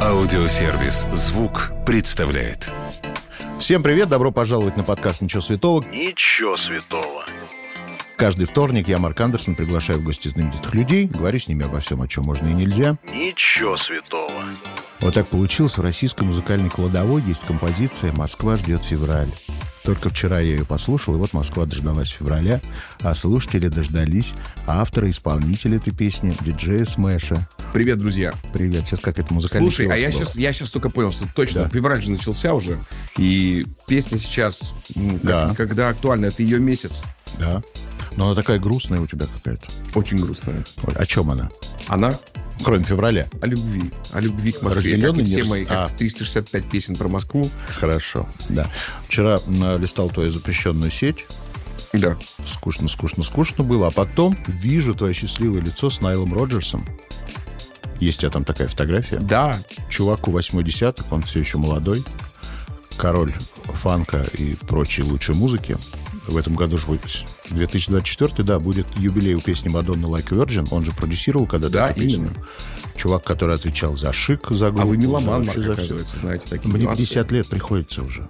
Аудиосервис «Звук» представляет. Всем привет, добро пожаловать на подкаст «Ничего святого». Ничего святого. Каждый вторник я, Марк Андерсон, приглашаю в гости знаменитых людей, говорю с ними обо всем, о чем можно и нельзя. Ничего святого. Вот так получилось, в российской музыкальной кладовой есть композиция «Москва ждет февраль». Только вчера я ее послушал, и вот Москва дождалась февраля, а слушатели дождались автора, исполнителя этой песни, диджея Смэша. Привет, друзья. Привет, сейчас как это музыкальный Слушай, а я философ. сейчас, я сейчас только понял, что точно Да. февраль же начался уже, и песня сейчас ну, Да. никогда актуальна. Это ее месяц. Да. Но она такая грустная у тебя какая-то. Очень грустная. О чем она? Она Кроме февраля. о любви. О любви к Москве. Разделенный как все мои, как А. 365 песен про Москву. Хорошо, да. Вчера листал твою запрещенную сеть. Да. Скучно, скучно, скучно было. А потом вижу твое счастливое лицо с Найлом Роджерсом. Есть у тебя там такая фотография. Да. Чуваку восьмой десяток, он все еще молодой. Король фанка и прочей лучшей музыки. В этом году же будет 2024, да, будет юбилей у песни Мадонны Like Virgin. Он же продюсировал когда-то Да, эту песню. именно. Чувак, который отвечал за шик, за группу. А вы меломан, за оказывается, знаете такие Мне нюансы. 50 лет приходится уже.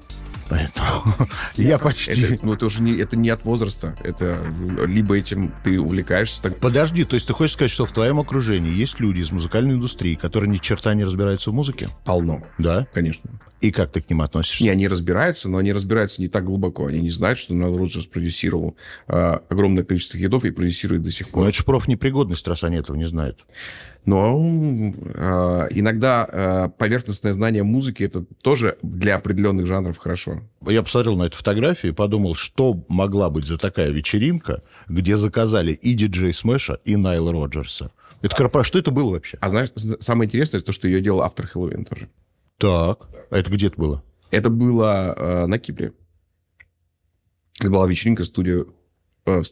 Поэтому я почти... Ну, это уже не, это не от возраста. Это ну, либо этим ты увлекаешься, так Подожди, то есть ты хочешь сказать, что в твоем окружении есть люди из музыкальной индустрии, которые ни черта не разбираются в музыке? полно. Да? Конечно. И как ты к ним относишься? Не, они разбираются, но они разбираются не так глубоко. Они не знают, что Найл Роджерс продюсировал а, огромное количество хитов и продюсирует до сих Ну, пор. это же профнепригодность, раз они этого не знают. Но а, иногда а, поверхностное знание музыки это тоже для определенных жанров хорошо. Я посмотрел на эту фотографию и подумал, что могла быть за такая вечеринка, где заказали и диджей Смэша, и Найла Роджерса. Это корпора- Что это было вообще? А знаешь, самое интересное, то, что ее делал автор Хэллоуин тоже. Так, а это где это было? Это было а, на Кипре. Это была вечеринка студия... э,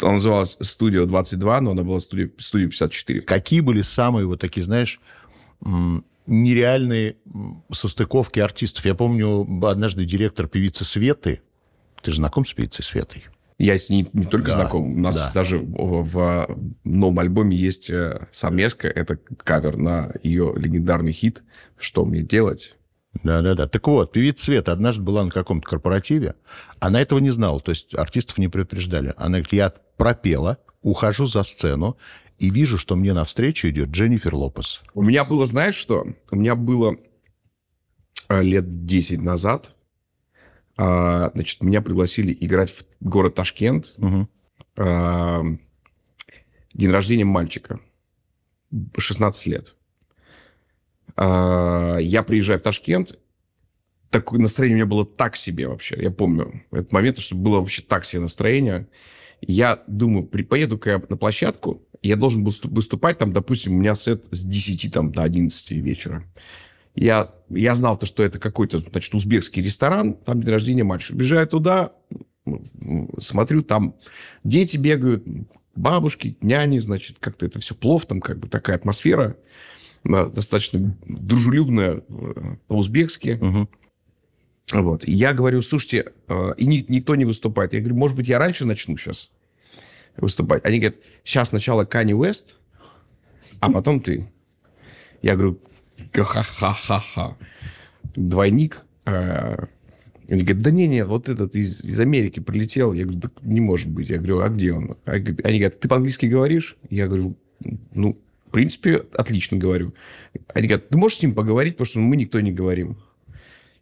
Она называлась «Студио 22», но она была студия, студия 54. Какие были самые вот такие, знаешь, нереальные состыковки артистов? Я помню, однажды директор певицы Светы, ты же знаком с певицей Светой? Я с ней не только Да, знаком. У нас да. даже в, в новом альбоме есть э, совместка. Это кавер на ее легендарный хит «Что мне делать?». Да-да-да. Так вот, певица Света однажды была на каком-то корпоративе. Она этого не знала, то есть артистов не предупреждали. Она говорит, я пропела, ухожу за сцену и вижу, что мне навстречу идет Дженнифер Лопес. У меня было, знаешь что? У меня было э, лет 10 назад. а, Значит, меня пригласили играть в город Ташкент. А, День рождения мальчика. 16 лет. А, Я приезжаю в Ташкент. Такое настроение у меня было так себе вообще. Я помню этот момент, что было вообще так себе настроение. Я думаю, при, поеду-ка я на площадку, я должен был выступ- выступать там, допустим, у меня сет с 10 там, до 11 вечера. Я, я знал, то, что это какой-то, значит, узбекский ресторан, там день рождения мальчика. Бежаю туда, смотрю, там дети бегают, бабушки, няни, значит, как-то это все плов, там как бы такая атмосфера достаточно дружелюбная э, по-узбекски. Мгм. Вот. И я говорю, слушайте, э, и ни- никто не выступает. Я говорю, может быть, я раньше начну сейчас выступать. Они говорят, сейчас сначала Кани Уэст, а потом ты. Я говорю, ха-ха-ха-ха. Двойник. э, Они говорят, да не, нет, вот этот из, из Америки прилетел. Я говорю, так не может быть. Я говорю, а где он? Они говорят, ты по-английски говоришь? Я говорю, ну, в принципе, отлично говорю. Они говорят, ты можешь с ним поговорить, потому что мы никто не говорим.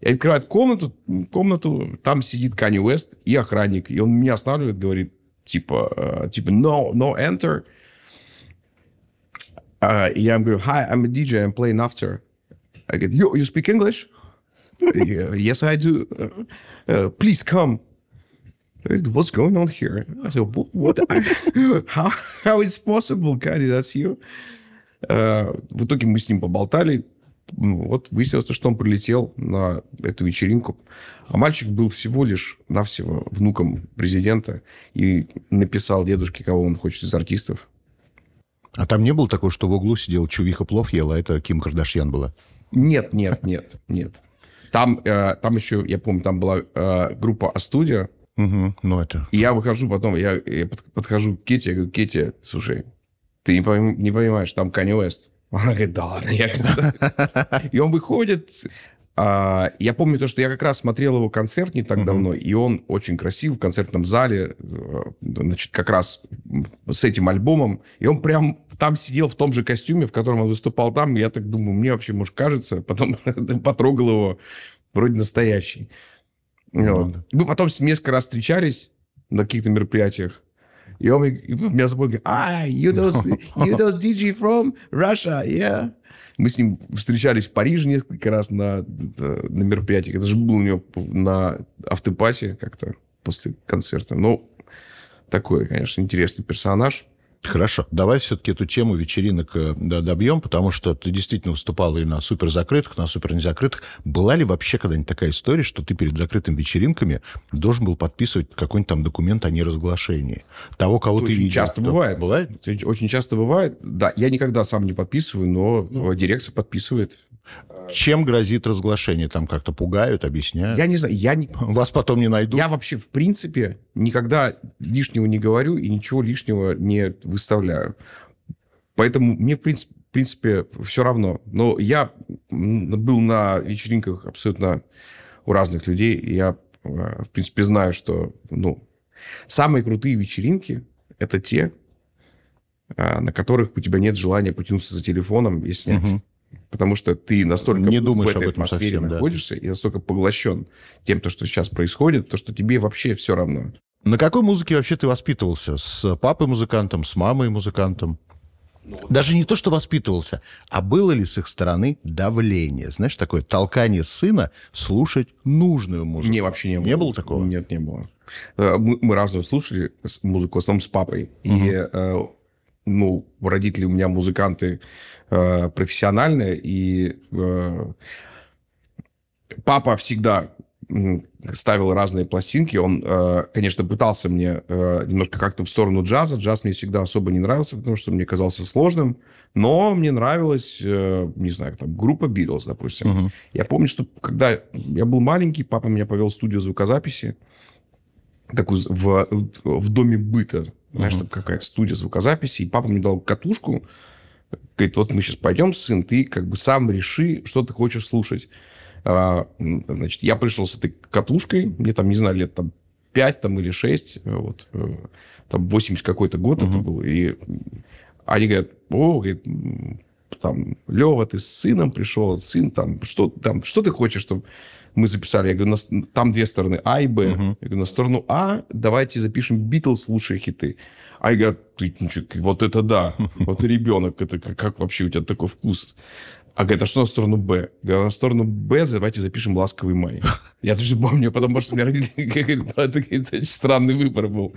И открывает комнату, комнату, там сидит Канни Уэст и охранник. И он меня останавливает, говорит, типа, э, типа, no, no, enter. А, и я ему говорю, hi, I'm a DJ, I'm playing after. I говорю, you, you speak English? Yeah, yes, I do. Uh, uh, please come. What's going on here? I said, what? what how, how is possible, Канни, that's you? Э, В итоге мы с ним поболтали. Ну, Вот выяснилось, то, что он прилетел на эту вечеринку. А мальчик был всего лишь навсего внуком президента и написал дедушке, кого он хочет из артистов. А там не было такого, что в углу сидел чувиха плов ела, а это Ким Кардашьян была? Нет, нет, нет, нет. Там, э, там еще, я помню, там была э, группа А-студия, Угу, ну это... и я выхожу потом, я, я под- подхожу к Кете, я говорю, Кете, слушай, ты не, пойм- не понимаешь, там Канни Уэст. Она говорит, да ладно, я... И он выходит, а, я помню то, что я как раз смотрел его концерт не так uh-huh. давно, и он очень красив в концертном зале, э, значит, как раз с этим альбомом, и он прям там сидел в том же костюме, в котором он выступал там, я так думаю, мне вообще, может, кажется, потом потрогал его, вроде настоящий. Вот. Мы потом несколько раз встречались на каких-то мероприятиях, и он меня говорит, а, you those, you those DJ from Russia, yeah? Мы с ним встречались в Париже несколько раз на, на мероприятиях. Это же был у него на автопате как-то после концерта. Ну, такой, конечно, интересный персонаж. Хорошо, давай все-таки эту тему вечеринок э, да, добьем, потому что ты действительно выступал и на супер закрытых, на супер незакрытых. Была ли вообще когда-нибудь такая история, что ты перед закрытыми вечеринками должен был подписывать какой-нибудь там документ о неразглашении? Того, кого Это ты очень видел? часто Кто? бывает. Бывает? Это Очень часто бывает. Да, я никогда сам не подписываю, но ну. дирекция подписывает. Чем грозит разглашение? Там как-то пугают, объясняют? Я не знаю, я не... Вас потом не найдут? Я вообще, в принципе, никогда лишнего не говорю и ничего лишнего не выставляю. Поэтому мне, в принципе, в принципе, все равно. Но я был на вечеринках абсолютно у разных людей, и я, э, в принципе, знаю, что, ну, самые крутые вечеринки – это те, э, на которых у тебя нет желания потянуться за телефоном и снять. Угу. Потому что ты настолько не думаешь в этой об этом атмосфере совсем, находишься да. и настолько поглощен тем, то, что сейчас происходит, то, что тебе вообще все равно. На какой музыке вообще ты воспитывался? С папой музыкантом, с мамой музыкантом? Ну, Даже не то, что воспитывался, а было ли с их стороны давление? Знаешь, такое толкание сына слушать нужную музыку? Не, вообще не было. Не было такого? Нет, не было. Э, мы, мы разную слушали музыку, в основном с папой. Угу. И, ну, родители у меня музыканты э, профессиональные, и э, папа всегда ставил разные пластинки. Он, э, конечно, пытался мне э, немножко как-то в сторону джаза. Джаз мне всегда особо не нравился, потому что мне казался сложным. Но мне нравилась, э, не знаю, там, группа Битлз, допустим. Uh-huh. Я помню, что когда я был маленький, папа меня повел в студию звукозаписи, такую в, в доме быта. Знаешь, uh-huh. там какая-то студия звукозаписи. И папа мне дал катушку. Говорит, вот мы сейчас пойдем, сын, ты как бы сам реши, что ты хочешь слушать. А, значит, я пришел с этой катушкой, мне там, не знаю, лет там 5 там, или 6, вот, э, там 80 какой-то год uh-huh. это был, и они говорят, о, говорит, там, Лева, ты с сыном пришел, сын там, что, там, что ты хочешь, чтобы мы записали? Я говорю, на, там две стороны, А и Б. Uh-huh. Я говорю, на сторону А давайте запишем Битлз лучшие хиты. А я говорю, ты, ну, вот это да, вот ребенок, это как, как вообще у тебя такой вкус? А говорит, а что на сторону Б? Говорю, на сторону Б давайте запишем «Ласковый май». Я тоже помню, потому что у меня родители говорят, ну, это, это очень странный выбор был.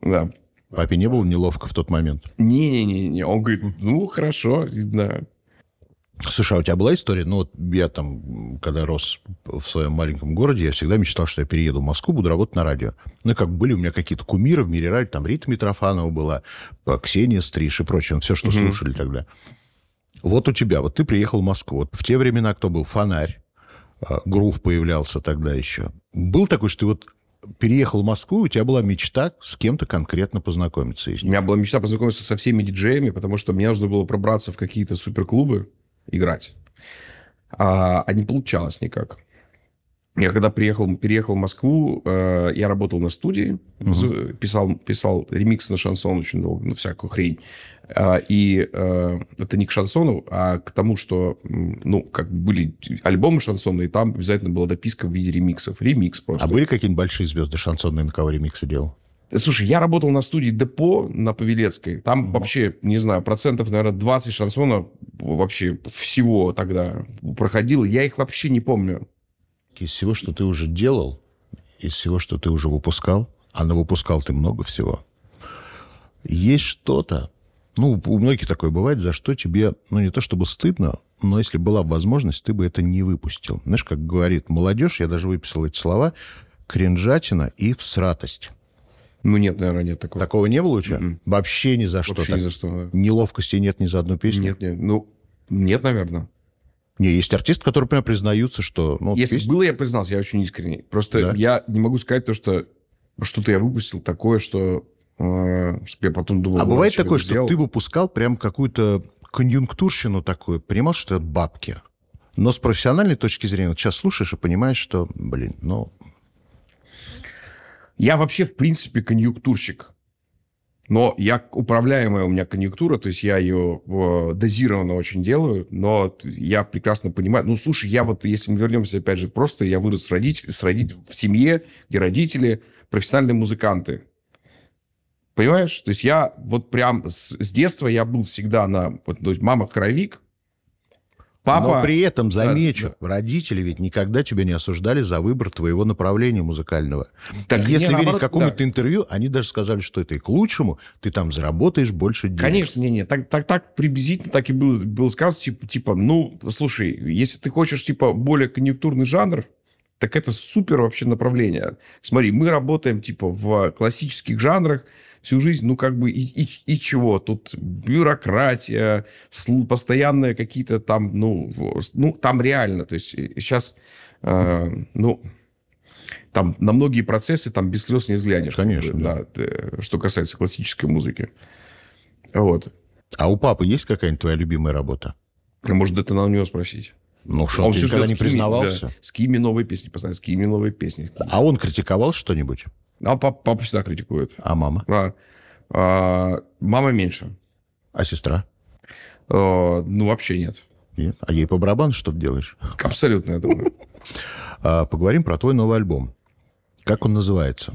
Да. Папе не было неловко в тот момент? Не-не-не. Он говорит, ну, хорошо, да. Слушай, а у тебя была история? Ну, вот я там, когда рос в своем маленьком городе, я всегда мечтал, что я перееду в Москву, буду работать на радио. Ну, и как были у меня какие-то кумиры в мире радио, там Рита Митрофанова была, Ксения Стриж и прочее, все, что угу. слушали тогда. Вот у тебя, вот ты приехал в Москву. Вот в те времена кто был? Фонарь. А, Грув появлялся тогда еще. Был такой, что ты вот переехал в Москву, у тебя была мечта с кем-то конкретно познакомиться. У меня была мечта познакомиться со всеми диджеями, потому что мне нужно было пробраться в какие-то суперклубы, играть. А, а не получалось никак. Я когда приехал, переехал в Москву, э, я работал на студии, угу. писал, писал ремикс на шансон очень долго, ну, всякую хрень. Э, и э, это не к шансону, а к тому, что, ну, как были альбомы шансонные, там обязательно была дописка в виде ремиксов. Ремикс просто. А были какие-нибудь большие звезды шансонные, на кого ремиксы делал? Слушай, я работал на студии Депо на Павелецкой. Там угу. вообще, не знаю, процентов, наверное, 20 шансона вообще всего тогда проходило. Я их вообще не помню из всего, что ты уже делал, из всего, что ты уже выпускал, а на выпускал ты много всего, есть что-то, ну, у многих такое бывает, за что тебе, ну, не то чтобы стыдно, но если была возможность, ты бы это не выпустил. Знаешь, как говорит молодежь, я даже выписал эти слова, кринжатина и всратость. Ну, нет, наверное, нет такого. Такого не было у тебя? Mm-mm. М-м. Вообще ни за что. Вообще так. ни за что. Неловкости нет ни за одну песню? Нет, нет. Ну, нет, наверное. Не, есть артисты, которые прям признаются, что... Ну, Если песня... было, я признался, я очень искренний. Просто да? я не могу сказать то, что что-то я выпустил такое, что, э, что я потом думал... А бывает такое, что сделал. ты выпускал прям какую-то конъюнктурщину такую, понимал, что это бабки. Но с профессиональной точки зрения, вот сейчас слушаешь и понимаешь, что, блин, ну... Я вообще, в принципе, конъюнктурщик. Но я управляемая у меня конъюнктура, то есть я ее э, дозированно очень делаю, но я прекрасно понимаю. Ну, слушай, я вот, если мы вернемся, опять же, просто я вырос с родитель, с родитель, в семье, где родители профессиональные музыканты. Понимаешь? То есть я вот прям с, с детства я был всегда на... Вот, то есть мама хоровик, Папа... Но при этом, замечу, да, родители ведь никогда тебя не осуждали за выбор твоего направления музыкального. Так, если не, верить какому-то да. интервью, они даже сказали, что это и к лучшему, ты там заработаешь больше денег. Конечно, не, не, так, так, так приблизительно так и было, было сказано, типа, типа, ну, слушай, если ты хочешь, типа, более конъюнктурный жанр, так это супер вообще направление. Смотри, мы работаем, типа, в классических жанрах, всю жизнь, ну, как бы, и, и, и чего? Тут бюрократия, постоянные какие-то там, ну, ну, там реально, то есть сейчас, э, ну, там на многие процессы там без слез не взглянешь. Конечно, да. да. Что касается классической музыки. Вот. А у папы есть какая-нибудь твоя любимая работа? А может, это надо у него спросить. Ну, что, он ты никогда не признавался? Да, с кими новые песни поставить, с кими новые песни. А он критиковал что-нибудь? А папа, папа всегда критикует. А мама? А, а, мама меньше. А сестра? А, ну, вообще нет. Нет? А ей по барабану что ты делаешь? Абсолютно, я думаю. А, поговорим про твой новый альбом. Как он называется?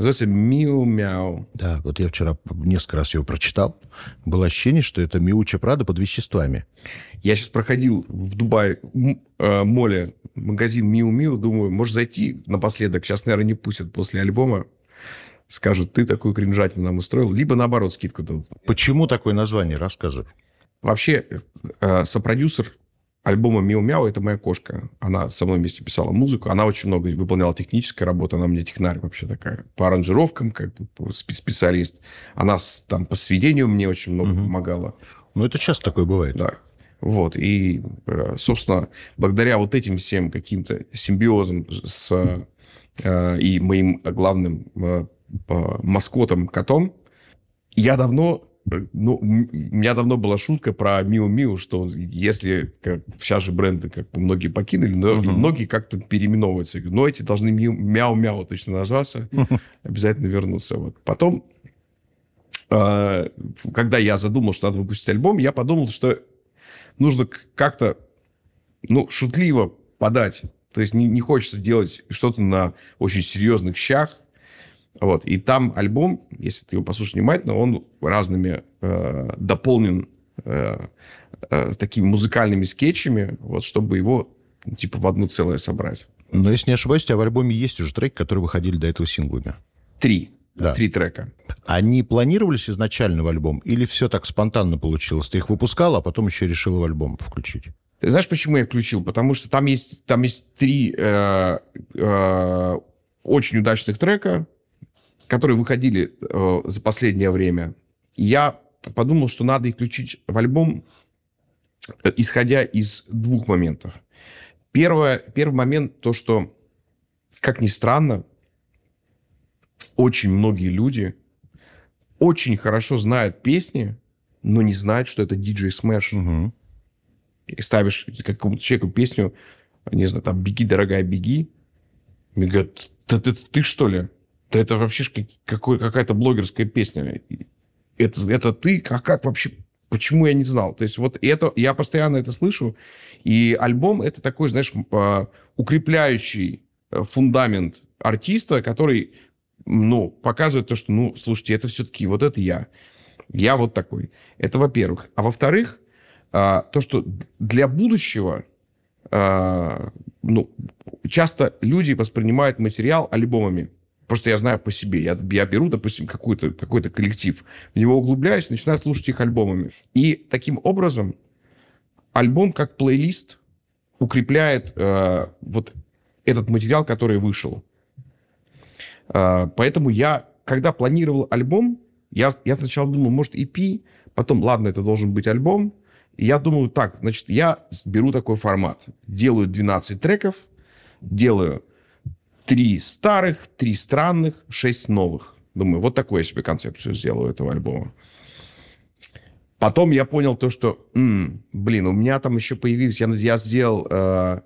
Называется «Миу-мяу». Да, вот я вчера несколько раз его прочитал. Было ощущение, что это «Миуча Прада» под веществами. Я сейчас проходил в Дубае, э, моле, магазин «Миу-Миу», думаю, может зайти напоследок. Сейчас, наверное, не пустят после альбома. Скажут, ты такую кринжатину нам устроил. Либо, наоборот, скидку дадут. Почему такое название? Рассказывай. Вообще, э, сопродюсер альбома «Миу Мяу» — это моя кошка. Она со мной вместе писала музыку. Она очень много выполняла технической работы. Она у меня технарь вообще такая. По аранжировкам как бы специалист. Она там по сведению мне очень много угу. помогала. Ну, это часто такое бывает. Да. Вот. И, э, собственно, благодаря вот этим всем каким-то симбиозам с э, и моим главным э, маскотом котом, я давно ну, у меня давно была шутка про Миу Миу, что если как, сейчас же бренды как бы многие покинули, но uh-huh. многие как-то переименовываются. Но эти должны Миу, Мяу Мяу точно назваться, uh-huh. обязательно вернуться. Вот. Потом, э, когда я задумал, что надо выпустить альбом, я подумал, что нужно как-то ну, шутливо подать. То есть не, не хочется делать что-то на очень серьезных щах, вот. И там альбом, если ты его послушаешь внимательно, он разными э, дополнен э, э, такими музыкальными скетчами, вот, чтобы его типа в одно целое собрать. Но если не ошибаюсь, у тебя в альбоме есть уже треки, которые выходили до этого синглами. Три. Да. Три трека. Они планировались изначально в альбом? Или все так спонтанно получилось? Ты их выпускал, а потом еще решил в альбом включить? Ты знаешь, почему я включил? Потому что там есть, там есть три э, э, очень удачных трека, которые выходили э, за последнее время, я подумал, что надо их включить в альбом, э, исходя из двух моментов. Первое, первый момент, то, что, как ни странно, очень многие люди очень хорошо знают песни, но не знают, что это DJ Smash. Угу. И ставишь какому-то человеку песню, не знаю, там, «Беги, дорогая, беги», мне говорят, да ты, ты что ли? Да это вообще какой, какая-то блогерская песня. Это, это ты? А как вообще? Почему я не знал? То есть вот это, я постоянно это слышу. И альбом это такой, знаешь, а, укрепляющий э, фундамент артиста, который, ну, показывает то, что, ну, слушайте, это все-таки вот это я. Я вот такой. Это во-первых. А во-вторых, а, то, что для будущего, а, ну, часто люди воспринимают материал альбомами. Просто я знаю по себе. Я, я беру, допустим, какой-то какой коллектив, в него углубляюсь, начинаю слушать их альбомами. И таким образом альбом как плейлист укрепляет э, вот этот материал, который вышел. Э, поэтому я, когда планировал альбом, я, я сначала думал, может, EP, потом, ладно, это должен быть альбом. И я думаю, так, значит, я беру такой формат. Делаю 12 треков, делаю три старых, три странных, шесть новых. Думаю, вот такую я себе концепцию сделаю этого альбома. Потом я понял то, что, м, блин, у меня там еще появились, я, я сделал э,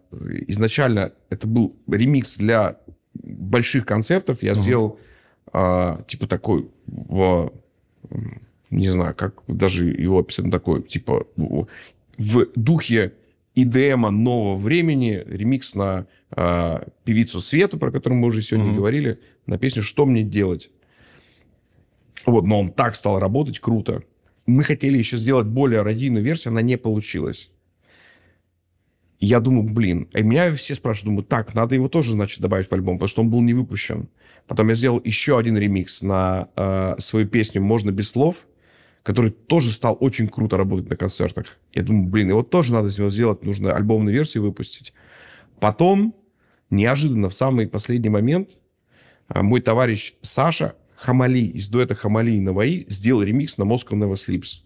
изначально, это был ремикс для больших концертов, я сделал э, типа такой, в, не знаю, как даже его описать, такой, типа в духе IDM нового времени, ремикс на э, певицу Свету, про которую мы уже сегодня Мгм. говорили, на песню «Что мне делать?». Вот, но он так стал работать круто. Мы хотели еще сделать более радийную версию, она не получилась. И я думаю, блин, и меня все спрашивают, думаю, так, надо его тоже, значит, добавить в альбом, потому что он был не выпущен. Потом я сделал еще один ремикс на э, свою песню «Можно без слов», который тоже стал очень круто работать на концертах. Я думаю, блин, его тоже надо из него сделать, нужно альбомную версию выпустить. Потом, неожиданно, в самый последний момент, а, мой товарищ Саша Хамали из дуэта Хамали и Наваи сделал ремикс на Moscow Never Sleeps.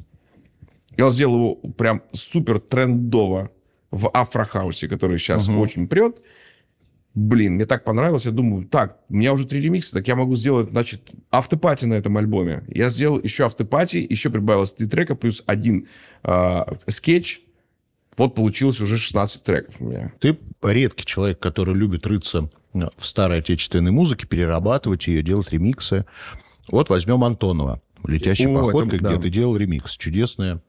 И он сделал его прям супер трендово в афрохаусе, который сейчас Мгм. очень прет. Блин, мне так понравилось. Я думаю, так, у меня уже три ремикса, так я могу сделать, значит, автопати на этом альбоме. Я сделал еще автопати, еще прибавилось три трека, плюс один а, скетч. Вот получилось уже 16 треков у меня. Ты редкий человек, который любит рыться ну, в старой отечественной музыке, перерабатывать ее, делать ремиксы. Вот возьмем Антонова. «Летящая О, это походка», да. где ты делал ремикс. Чудесная.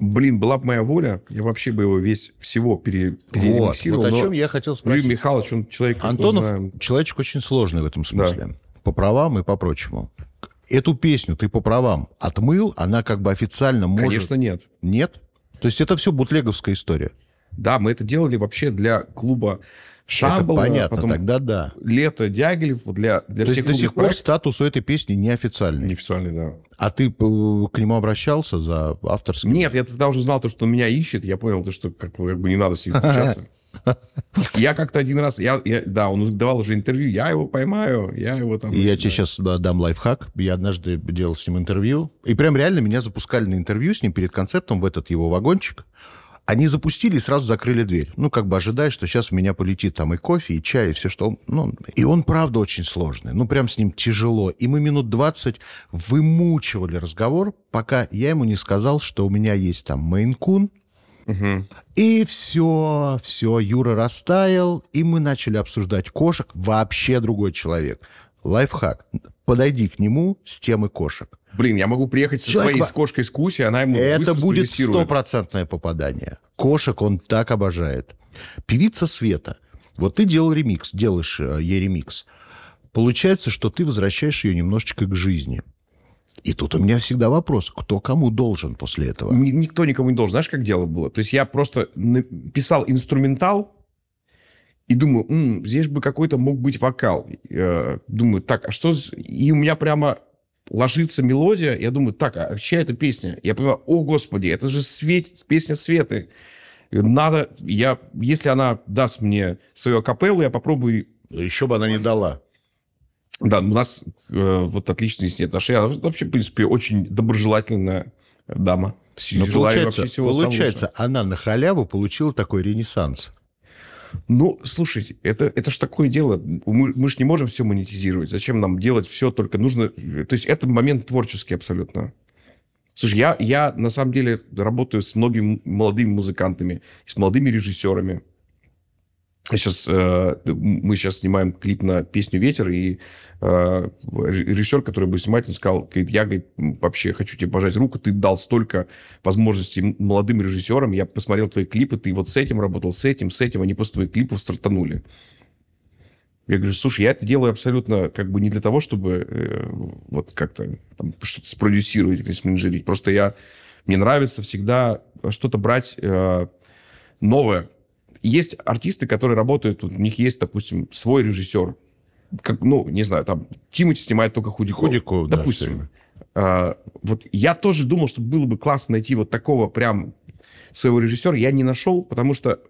Блин, была бы моя воля, я вообще бы его весь всего пере, Вот, переремиксировал, вот о но чем я хотел Юрий спросить. Михайлович, он человек, Антонов знаем, человечек очень сложный в этом смысле. По правам и по прочему. Эту песню ты по правам отмыл, она как бы официально может... Конечно, нет. Нет? То есть это все бутлеговская история. Да, мы это делали вообще для клуба Шамбала, это понятно, потом тогда да. лето Дягилев, для, для То всех есть до сих пор проектов. статус у этой песни неофициальный. Неофициальный, да. А ты э, к нему обращался за авторским? Нет, я тогда уже знал, то, что он меня ищет. Я понял, то, что как, бы- как бы не надо с ним встречаться. Я как-то один раз, я, я- да, он давал уже интервью, я его поймаю, я его там... Я да. тебе сейчас дам лайфхак. Я однажды делал с ним интервью. И прям реально меня запускали на интервью с ним перед концертом в этот его вагончик. Они запустили и сразу закрыли дверь. Ну, как бы ожидая, что сейчас у меня полетит там и кофе, и чай, и все, что... он- Ну, и он, правда, очень сложный. Ну, прям с ним тяжело. И мы минут 20 вымучивали разговор, пока я ему не сказал, что у меня есть там мейн-кун, Мгм. и все, все, Юра растаял, и мы начали обсуждать кошек. Вообще другой человек. Лайфхак. Подойди к нему с темы кошек. Блин, я могу приехать со Человек своей во- с кошкой с Куси, она ему Это будет стопроцентное попадание. Кошек он так обожает. Певица Света. Вот ты делал ремикс, делаешь э, ей ремикс. Получается, что ты возвращаешь ее немножечко к жизни. И тут у меня всегда вопрос, кто кому должен после этого? Ни- Никто никому не должен. Знаешь, как дело было? То есть я просто на- писал инструментал и думаю, «М, здесь бы какой-то мог быть вокал. Э, Думаю, так, а что... И у меня прямо ложится мелодия. Я думаю, так, а чья это песня? Я понимаю, о, господи, это же Свет, песня Светы. Надо, я, если она даст мне свою капеллу, я попробую Еще бы она не дала. Да, у нас э, вот отличные с ней отношения. Она вообще, в принципе, очень доброжелательная дама. Но Желаю получается, получается она на халяву получила такой ренессанс. Ну, слушайте, это, это ж такое дело. Мы, мы же не можем все монетизировать. Зачем нам делать все? Только нужно... То есть это момент творческий абсолютно. Слушай, я, я на самом деле работаю с многими молодыми музыкантами, с молодыми режиссерами. Сейчас, мы сейчас снимаем клип на песню «Ветер», и э, режиссер, который будет снимать, он сказал, говорит, я говорит, вообще хочу тебе пожать руку, ты дал столько возможностей молодым режиссерам, я посмотрел твои клипы, ты вот с этим работал, с этим, с этим, они после твоих клипов стартанули. Я говорю, слушай, я это делаю абсолютно как бы не для того, чтобы э, вот как-то что-то спродюсировать или сменеджерить. Просто я, мне нравится всегда что-то брать э, новое. Есть артисты, которые работают, у них есть, допустим, свой режиссер. Как, ну, не знаю, там Тимати снимает только Худяков. Худяков, да, допустим. А, вот я тоже думал, что было бы классно найти вот такого прям своего режиссера. Я не нашел, потому что,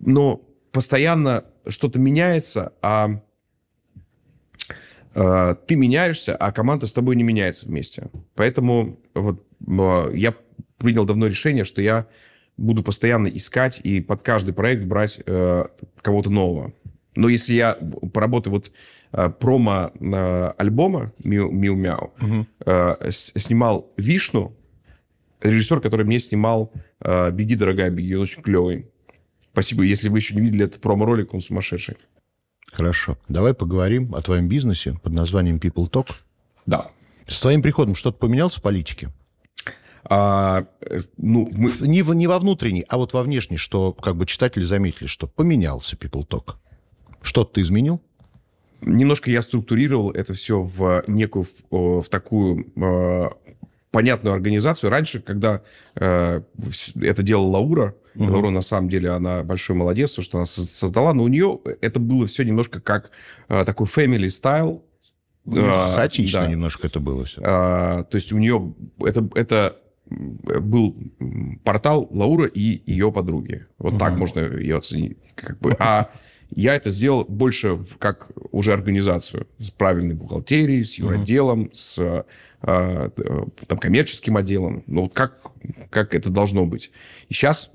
но постоянно что-то меняется, а, а ты меняешься, а команда с тобой не меняется вместе. Поэтому вот а, я принял давно решение, что я буду постоянно искать и под каждый проект брать э, кого-то нового. Но если я поработаю вот э, промо э, альбома Миу Мяу, э, с- снимал Вишну, Режиссер, который мне снимал э, «Беги, дорогая, беги», он очень клевый. Спасибо. Если вы еще не видели этот промо-ролик, он сумасшедший. Хорошо. Давай поговорим о твоем бизнесе под названием People Talk. Да. С твоим приходом что-то поменялось в политике? А, э, ну, мы... Не, в- не во внутренней, а вот во внешней, что как бы читатели заметили, что поменялся People Talk. Что-то ты изменил? Немножко я структурировал это все в некую, в, в такую э, понятную организацию. Раньше, когда э, это делала Лаура, Мгм. Лаура на самом деле, она большой молодец, то, что она со- создала, но у нее это было все немножко как э, такой family style. Э, Хаотично да. немножко это было все. А, то есть у нее это, это был м, портал Лаура и ее подруги. Вот так Мгм. можно ее оценить. Как бы. А я это сделал больше в- как уже организацию. С правильной бухгалтерией, с юроделом, с а, т- там, коммерческим отделом. Ну, вот как, как это должно быть. И сейчас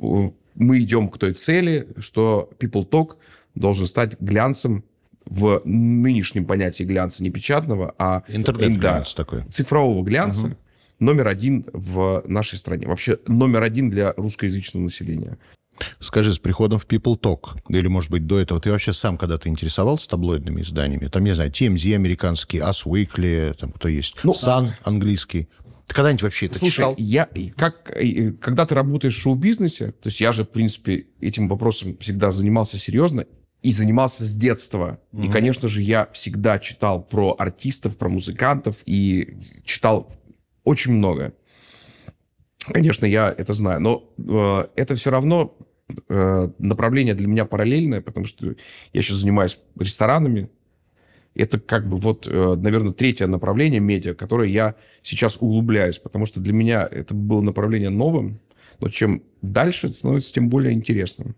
мы идем к той цели, что People Talk должен стать глянцем в нынешнем понятии глянца не печатного, а Интернет да, такой. цифрового глянца номер один в нашей стране. Вообще номер один для русскоязычного населения. Скажи, с приходом в People Talk, или, может быть, до этого, ты вообще сам когда-то интересовался таблоидными изданиями? Там, не знаю, TMZ американский, Us Weekly, там кто есть, Ну, Sun английский. Ты когда-нибудь вообще это Слушай, читал? я, как, когда ты работаешь в шоу-бизнесе, то есть я же, в принципе, этим вопросом всегда занимался серьезно и занимался с детства. И, конечно же, я всегда читал про артистов, про музыкантов и читал очень много. Конечно, я это знаю, но э, это все равно э, направление для меня параллельное, потому что я сейчас занимаюсь ресторанами. Это как бы вот, э, наверное, третье направление медиа, которое я сейчас углубляюсь, потому что для меня это было направление новым, но чем дальше, становится тем более интересным.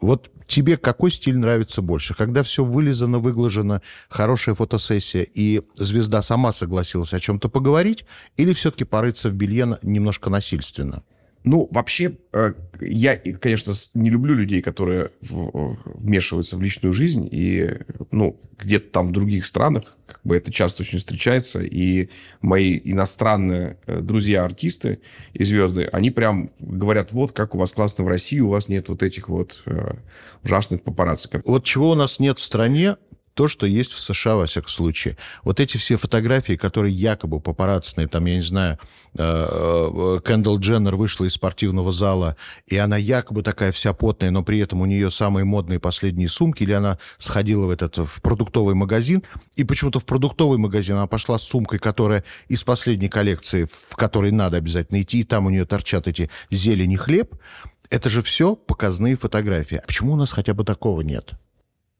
Вот тебе какой стиль нравится больше? Когда все вылизано, выглажено, хорошая фотосессия, и звезда сама согласилась о чем-то поговорить, или все-таки порыться в белье немножко насильственно? Ну, вообще, э, я, конечно, не люблю людей, которые вмешиваются в личную жизнь, и, ну, где-то там в других странах, как бы это часто очень встречается, и мои иностранные э, друзья-артисты и звезды, они прям говорят, вот, как у вас классно в России, у вас нет вот этих вот э, ужасных папарацци. Вот чего у нас нет в стране, то, что есть в США, во всяком случае. Вот эти все фотографии, которые якобы папараццные, там, я не знаю, э, э, Кендалл Дженнер вышла из спортивного зала, и она якобы такая вся потная, но при этом у нее самые модные последние сумки, или она сходила в этот, в продуктовый магазин, и почему-то в продуктовый магазин она пошла с сумкой, которая из последней коллекции, в которой надо обязательно идти, и там у нее торчат эти зелень и хлеб. Это же все показные фотографии. А почему у нас хотя бы такого нет?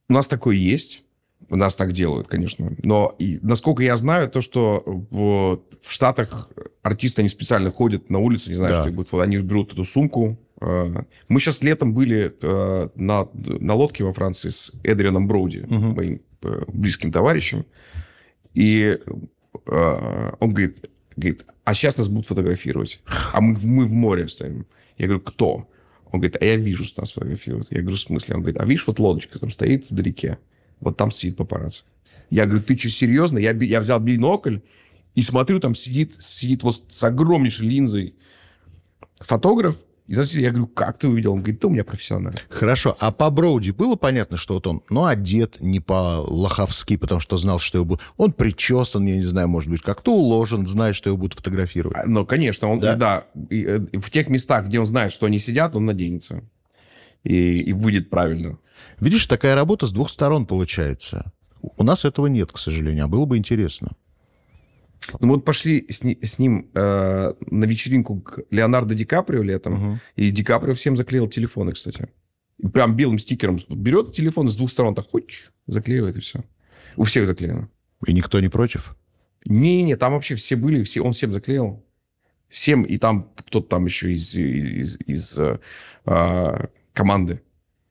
У нас такое есть. У нас так делают, конечно. Но и, насколько я знаю, то, что в, в Штатах артисты, они специально ходят на улицу, не знаю, Да. что будет, вот они берут эту сумку. Э, Мы сейчас летом были э, на, на лодке во Франции с Эдрианом Броуди, Мгм. моим э, близким товарищем. И э, он говорит, говорит, а сейчас нас будут фотографировать. А мы, мы в море стоим. Я говорю, кто? Он говорит, а я вижу, что нас фотографируют. Я говорю, в смысле? Он говорит, а видишь, вот лодочка там стоит вдалеке. Вот там сидит папарацци. Я говорю, ты что, серьезно? Я, я взял бинокль и смотрю, там сидит, сидит вот с огромнейшей линзой фотограф. И знаете, я говорю, как ты увидел? Он говорит, да у меня профессионал. Хорошо, а по Броуди было понятно, что вот он, ну, одет не по-лоховски, потому что знал, что его будут... Он причесан, я не знаю, может быть, как-то уложен, знает, что его будут фотографировать. А, Ну, конечно, он, Да? да, и, э, в тех местах, где он знает, что они сидят, он наденется. И, и выйдет правильно. Видишь, такая работа с двух сторон получается. У нас этого нет, к сожалению, а было бы интересно. Ну, вот пошли с, ни- с ним э, на вечеринку к Леонардо Ди Каприо летом, Мгм. и Ди Каприо всем заклеил телефоны, кстати. Прям белым стикером берет телефон с двух сторон, так хоч, заклеивает, и все. У всех заклеено. И никто не против? Не-не, там вообще все были, все, он всем заклеил. Всем, и там кто-то там еще из, из, из, э, а, команды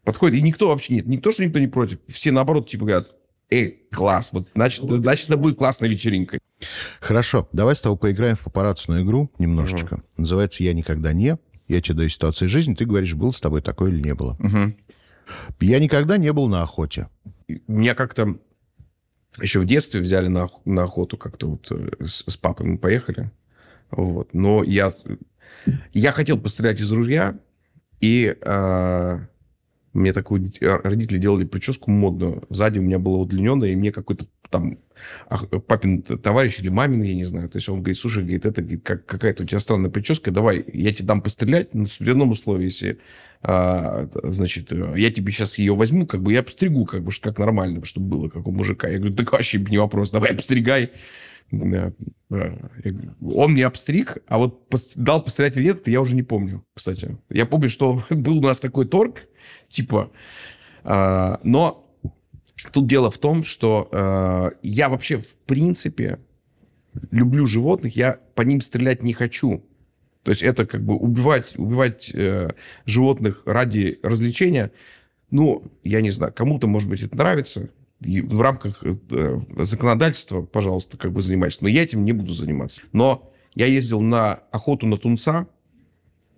подходит. И никто вообще нет. Не то, что никто не против. Все наоборот, типа говорят, эй, класс, вот, значит, значит, это будет классная вечеринка. Хорошо, давай с тобой поиграем в папараццину игру немножечко. Называется «Я никогда не». Я тебе даю ситуации жизни, ты говоришь, было с тобой такое или не было. Я никогда не был на охоте. Меня как-то еще в детстве взяли на, на охоту как-то вот э, с, с папой мы поехали. Вот. Но я, я хотел пострелять из ружья, и э, мне такую родители делали прическу модную. Сзади у меня было удлиненное, и мне какой-то там папин товарищ или мамин, я не знаю. То есть он говорит, слушай, говорит, это говорит, как, какая-то у тебя странная прическа, давай, я тебе дам пострелять, но в одном условии, если, а, значит, я тебе сейчас ее возьму, как бы я постригу, как бы, как нормально, чтобы было, как у мужика. Я говорю, так вообще не вопрос, давай постригай. Он мне обстриг, а вот дал пострелять или нет, я уже не помню, кстати. Я помню, что был у нас такой торг, типа, а, но Тут дело в том, что э, я вообще в принципе люблю животных, я по ним стрелять не хочу. То есть это как бы убивать, убивать э, животных ради развлечения. Ну, я не знаю, кому-то, может быть, это нравится. В рамках э, законодательства, пожалуйста, как бы занимайтесь. Но я этим не буду заниматься. Но я ездил на охоту на тунца,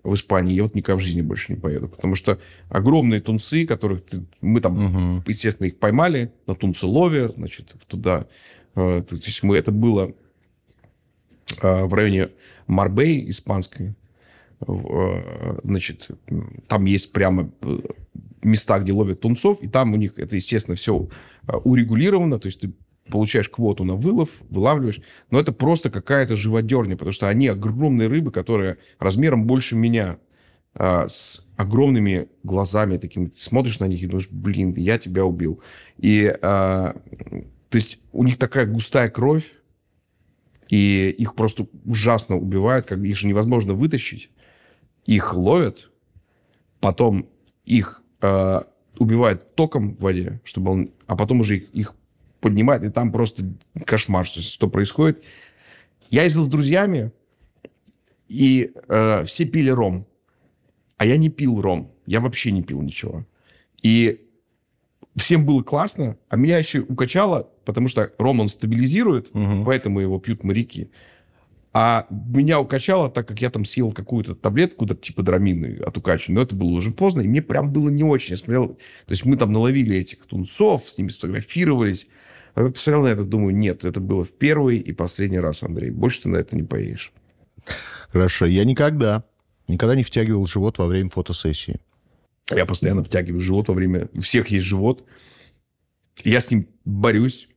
в Испании, я вот никогда в жизни больше не поеду. Потому что огромные тунцы, которых ты, мы там, угу. естественно, их поймали на тунцелове, значит, туда. Э, то есть мы, это было э, в районе Марбей, испанской. Значит, там есть прямо места, где ловят тунцов, и там у них это, естественно, все урегулировано, то есть ты получаешь квоту на вылов, вылавливаешь, но это просто какая-то живодерня, потому что они огромные рыбы, которые размером больше меня, а, с огромными глазами такими. Ты смотришь на них и думаешь, блин, я тебя убил. И, а, то есть, у них такая густая кровь, и их просто ужасно убивают, как их же невозможно вытащить. Их ловят, потом их э, убивают током в воде, чтобы он, а потом уже их, их поднимает, и там просто кошмар, что, что происходит. Я ездил с друзьями, и э, все пили ром. А я не пил ром. Я вообще не пил ничего. И всем было классно, а меня еще укачало, потому что ром он стабилизирует, угу. поэтому его пьют моряки. А меня укачало, так как я там съел какую-то таблетку, типа драмины от укачивания, но это было уже поздно, и мне прям было не очень. Я смотрел, то есть мы там наловили этих тунцов, с ними сфотографировались, а я посмотрел на это, думаю, нет, это было в первый и последний раз, Андрей. Больше ты на это не поедешь. Хорошо. Я никогда, никогда не втягивал живот во время фотосессии. Я постоянно втягиваю живот во время... У всех есть живот. Я с ним борюсь.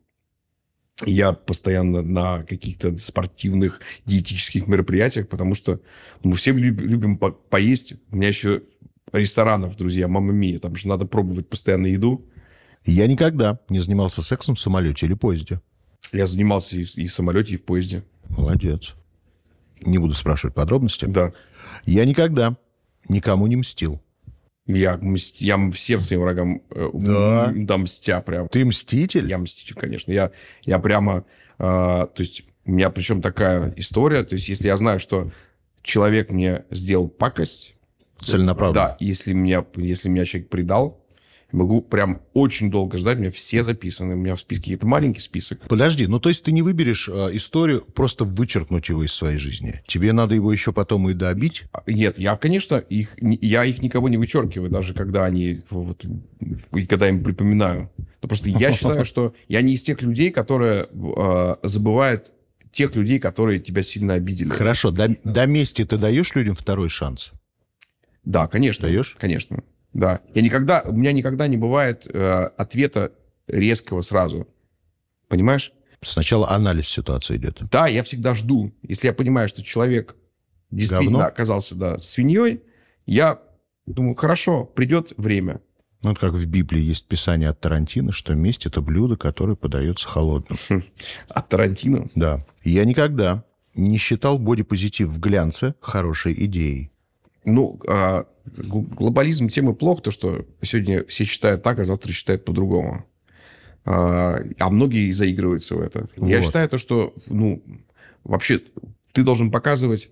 Я постоянно на каких-то спортивных, диетических мероприятиях, потому что мы все любим по поесть. У меня еще ресторанов, друзья, мама мия. Там же надо пробовать постоянно еду. Я никогда не занимался сексом в самолете или поезде. Я занимался и, и в самолете, и в поезде. Молодец. Не буду спрашивать подробности. Да. Я никогда никому не мстил. Я, мст... я всем своим врагам э, да. да, мстя прям. Ты мститель? Я мститель, конечно. Я, я прямо... Э, то есть у меня причем такая история. То есть если я знаю, что человек мне сделал пакость... Целенаправленно? Да. Если меня, если меня человек предал, Могу прям очень долго ждать, у меня все записаны, у меня в списке это маленький список. Подожди, ну то есть ты не выберешь э, историю, просто вычеркнуть его из своей жизни? Тебе надо его еще потом и добить? А, нет, я, конечно, их, я их никого не вычеркиваю, даже когда они, вот, когда им припоминаю. Но ну, просто я считаю, что я не из тех людей, которые э, забывают тех людей, которые тебя сильно обидели. Хорошо, до, до мести ты даешь людям второй шанс? Да, конечно. Даешь? Конечно. Да. Я никогда, у меня никогда не бывает э, ответа резкого сразу. Понимаешь? Сначала анализ ситуации идет. Да, я всегда жду. Если я понимаю, что человек действительно Говно? оказался да, свиньей, я думаю, хорошо, придет время. Ну, вот как в Библии есть писание от Тарантино, что месть — это блюдо, которое подается холодным. От Тарантино? Да. Я никогда не считал бодипозитив в глянце хорошей идеей. Ну, а глобализм тем и плох, то, что сегодня все считают так, а завтра считают по-другому. А, а многие заигрываются в это. Вот. Я считаю то, что, ну, вообще, ты должен показывать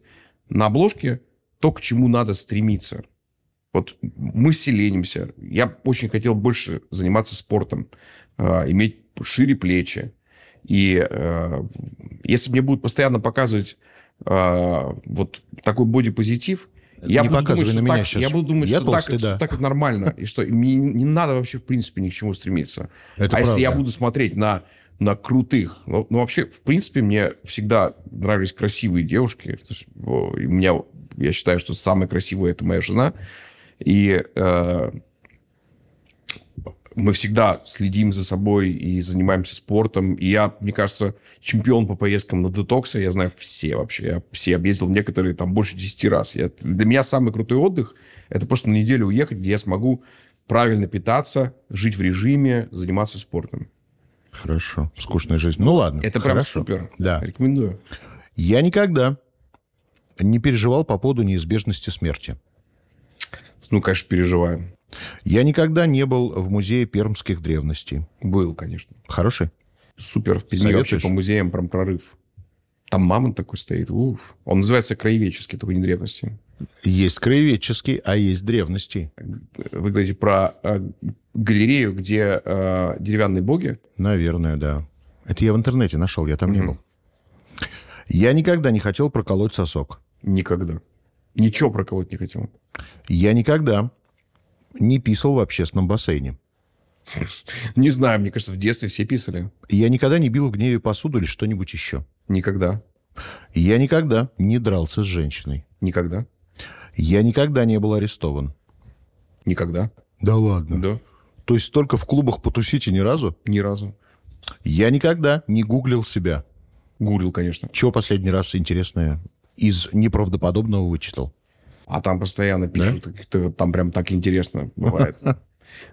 на обложке то, к чему надо стремиться. Вот мы все ленимся. Я очень хотел больше заниматься спортом, а, иметь шире плечи. И э, если мне будут постоянно показывать э, вот такой бодипозитив, я не буду показывай думать, на меня так, сейчас. Я буду думать, я что, так, что так нормально, и что мне не надо вообще, в принципе, ни к чему стремиться. Это а правда. если я буду смотреть на на крутых. Ну, ну, вообще, в принципе, мне всегда нравились красивые девушки. У меня, я считаю, что самая красивая это моя жена. И э, мы всегда следим за собой и занимаемся спортом. И я, мне кажется, чемпион по поездкам на детоксы. Я знаю все вообще. Я все объездил некоторые там больше 10 раз. Я, для меня самый крутой отдых – это просто на неделю уехать, где я смогу правильно питаться, жить в режиме, заниматься спортом. Хорошо. Скучная жизнь. Ну ладно. Это прям Хорошо. супер. Да. Рекомендую. Я никогда не переживал по поводу неизбежности смерти. Ну, конечно, переживаю. Я никогда не был в музее пермских древностей. Был, конечно. Хороший? Супер. В Перми вообще по музеям прям прорыв. Там мамонт такой стоит. Уф. Он называется краеведческий, только не древности. Есть краеведческий, а есть древности. Вы говорите про э, галерею, где э, деревянные боги. Наверное, да. Это я в интернете нашел, я там не Мгм. был. Я никогда не хотел проколоть сосок. Никогда. Ничего проколоть не хотел. Я никогда не писал в общественном бассейне. Не знаю, мне кажется, в детстве все писали. Я никогда не бил в гневе посуду или что-нибудь еще. Никогда. Я никогда не дрался с женщиной. Никогда. Я никогда не был арестован. Никогда. Да ладно. Да. То есть только в клубах потусите ни разу? Ни разу. Я никогда не гуглил себя. Гуглил, конечно. Чего последний раз интересное из неправдоподобного вычитал? А там постоянно пишут, какие-то- там прям так интересно бывает.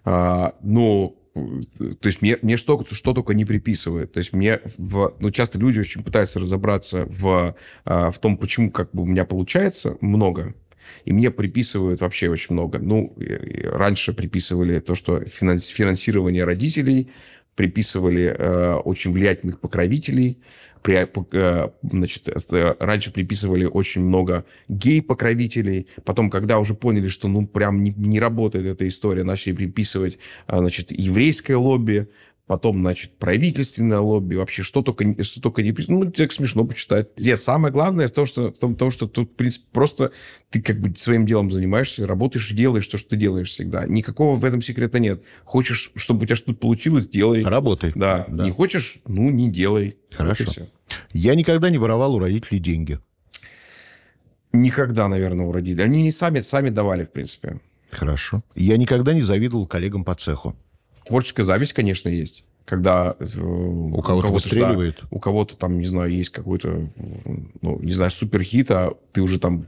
А, Ну, то есть мне, мне что, что только не приписывают. То есть мне, в, ну, часто люди очень пытаются разобраться в, а, в том, почему как бы у меня получается много, и мне приписывают вообще очень много. Ну, раньше приписывали то, что финанс- финансирование родителей, приписывали э, очень влиятельных покровителей, при- э, значит, э, раньше приписывали очень много гей-покровителей, потом, когда уже поняли, что ну прям не, не работает эта история, начали приписывать, э, значит, еврейское лобби, потом, значит, правительственное лобби, вообще что только, не- что только не... Ну, так смешно почитать. Нет, самое главное в том, что, в том, том, что тут, в принципе, просто ты как бы своим делом занимаешься, работаешь и делаешь то, что ты делаешь всегда. Никакого в этом секрета нет. Хочешь, чтобы у тебя что-то получилось, делай. Работай. Да. Да. Не хочешь, ну, не делай. Хорошо. Я никогда не воровал у родителей деньги. Никогда, наверное, у родителей. Они не сами, сами давали, в принципе. Хорошо. Я никогда не завидовал коллегам по цеху. Творческая зависть, конечно, есть. Когда э, у кого-то выстреливает. да, у кого-то там, не знаю, есть какой-то, ну, не знаю, суперхит, а ты уже там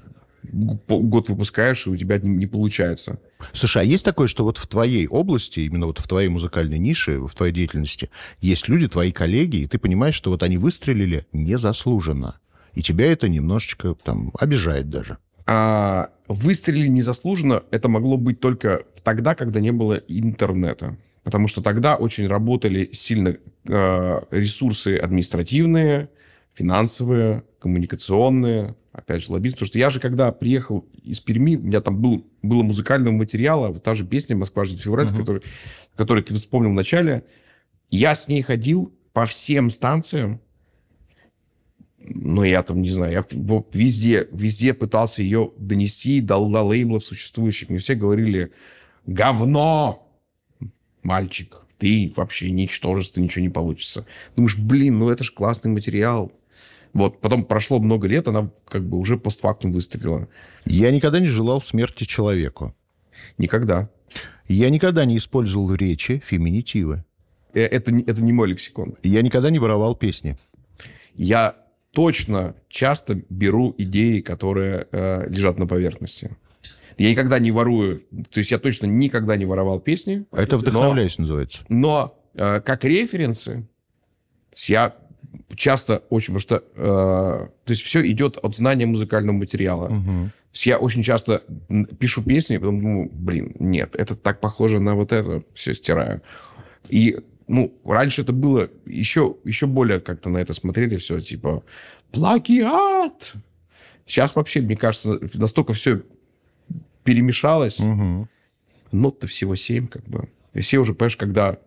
год выпускаешь, и у тебя не, не получается. Слушай, а есть такое, что вот в твоей области, именно вот в твоей музыкальной нише, в твоей деятельности, есть люди, твои коллеги, и ты понимаешь, что вот они выстрелили незаслуженно. И тебя это немножечко там обижает даже. А выстрелили незаслуженно, это могло быть только тогда, когда не было интернета. Потому что тогда очень работали сильно э, ресурсы административные, финансовые, коммуникационные, опять же, лоббист. Потому что я же, когда приехал из Перми, у меня там был, было музыкального материала, вот та же песня «Москва ждет февраль», Мгм. который, который ты вспомнил в начале. Я с ней ходил по всем станциям, ну, я там, не знаю, я везде, везде пытался ее донести до, до лейблов существующих. Мне все говорили, говно, мальчик, ты вообще ничтожество, ничего не получится. Думаешь, блин, ну это же классный материал. Вот, потом прошло много лет, она как бы уже постфактум выстрелила. Я никогда не желал смерти человеку. Никогда. Я никогда не использовал в речи феминитивы. Э, Это, не- это не мой лексикон. Я никогда не воровал песни. Я точно часто беру идеи, которые э, лежат на поверхности. Я никогда не ворую, то есть я точно никогда не воровал песни. Это но- вдохновляюсь называется. Но э, как референсы я часто очень, потому что э, то есть все идет от знания музыкального материала. Мгм. То есть я очень часто пишу песни, и потом думаю, блин, нет, это так похоже на вот это, все стираю. И, ну, раньше это было еще, еще более как-то на это смотрели, все типа плагиат. Сейчас вообще, мне кажется, настолько все перемешалось. Мгм. Нот-то всего семь, как бы. И все уже, понимаешь, когда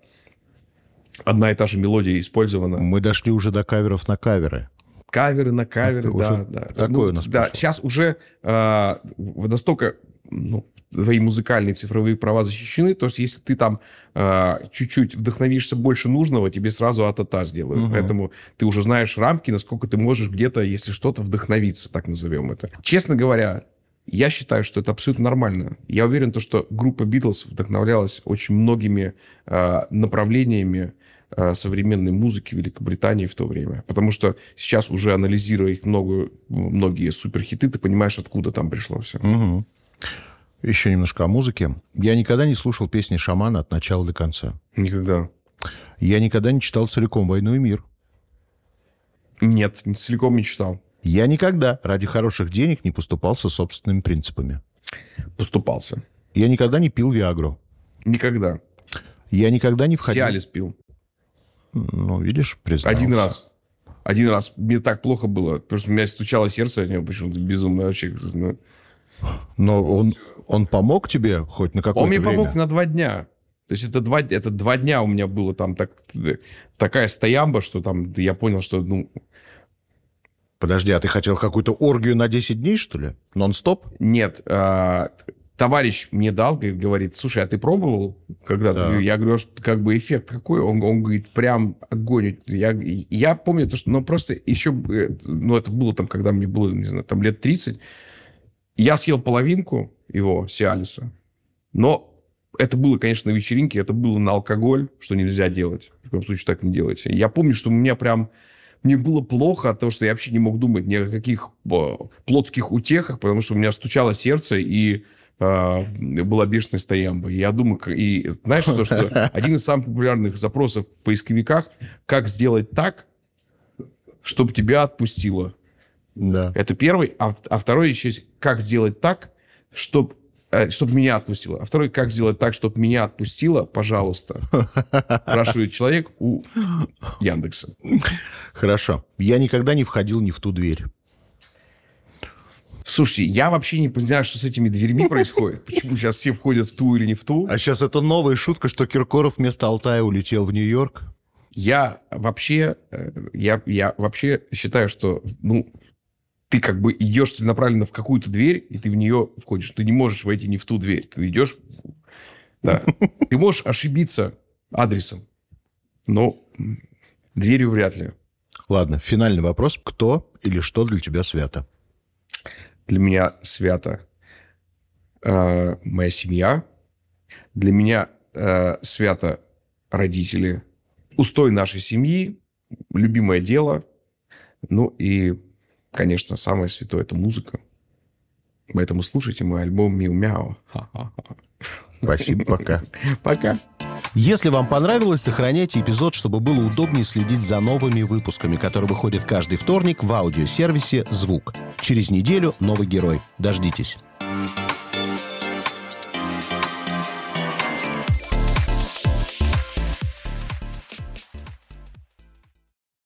одна и та же мелодия использована. Мы дошли уже до каверов на каверы. Каверы на каверы, Это да, уже да. такое Ну, у нас да, сейчас уже а, настолько ну, твои музыкальные цифровые права защищены, то есть если ты там э, чуть-чуть вдохновишься больше нужного, тебе сразу атата сделают. Угу. Поэтому ты уже знаешь рамки, насколько ты можешь где-то, если что-то, вдохновиться, так назовем это. Честно говоря, я считаю, что это абсолютно нормально. Я уверен, то, что группа Битлз вдохновлялась очень многими э, направлениями э, современной музыки Великобритании в то время. Потому что сейчас, уже анализируя их много, многие суперхиты, ты понимаешь, откуда там пришло все. Угу. Еще немножко о музыке. Я никогда не слушал песни Шамана от начала до конца. Никогда. Я никогда не читал целиком «Войну и мир». Нет, целиком не читал. Я никогда ради хороших денег не поступался собственными принципами. Поступался. Я никогда не пил Виагру. Никогда. Я никогда не входил... Сиалис пил. Ну, видишь, признался. Один раз. Один раз. Мне так плохо было. Просто у меня стучало сердце от него почему-то безумно вообще. Но он, он помог тебе хоть на какое-то Он мне время? помог на два дня. То есть это два, это два дня у меня было там так, такая стоямба, что там я понял, что ну, Подожди, а ты хотел какую-то оргию на 10 дней, что ли? Нон-стоп? Нет. А, товарищ мне дал, говорит, слушай, а ты пробовал когда-то? Да. Я говорю, что как бы эффект какой? Он, он говорит, прям огонь. Я, я помню то, что, ну, просто еще, ну, это было там, когда мне было, не знаю, там лет 30. Я съел половинку его, Сиалиса, но это было, конечно, на вечеринке, это было на алкоголь, что нельзя делать. В любом случае так не делайте. Я помню, что у меня прям мне было плохо от того, что я вообще не мог думать ни о каких плотских утехах, потому что у меня стучало сердце, и э, была бешеная стоямба. Я думаю, и знаешь, что, что один из самых популярных запросов в поисковиках, как сделать так, чтобы тебя отпустило. Да. Это первый. А, а второй еще есть, как сделать так, чтобы чтобы меня отпустило. А второй, как сделать так, чтобы меня отпустило, пожалуйста, спрашивает человек у Яндекса. Хорошо. Я никогда не входил ни в ту дверь. Слушайте, я вообще не знаю, что с этими дверьми происходит. Почему сейчас все входят в ту или не в ту. А сейчас это новая шутка, что Киркоров вместо Алтая улетел в Нью-Йорк? Я вообще, э, я, я вообще считаю, что ну, ты как бы идешь целенаправленно в какую-то дверь, и ты в нее входишь. Ты не можешь войти не в ту дверь. Ты идешь... Да. Ты можешь ошибиться адресом, но дверью вряд ли. Ладно, финальный вопрос. Кто или что для тебя свято? Для меня свято э, моя семья. Для меня э, свято родители. Устой нашей семьи, любимое дело. Ну и конечно, самое святое – это музыка. Поэтому слушайте мой альбом «Миу-мяу». Спасибо, пока. Пока. Если вам понравилось, сохраняйте эпизод, чтобы было удобнее следить за новыми выпусками, которые выходят каждый вторник в аудиосервисе «Звук». Через неделю новый герой. Дождитесь.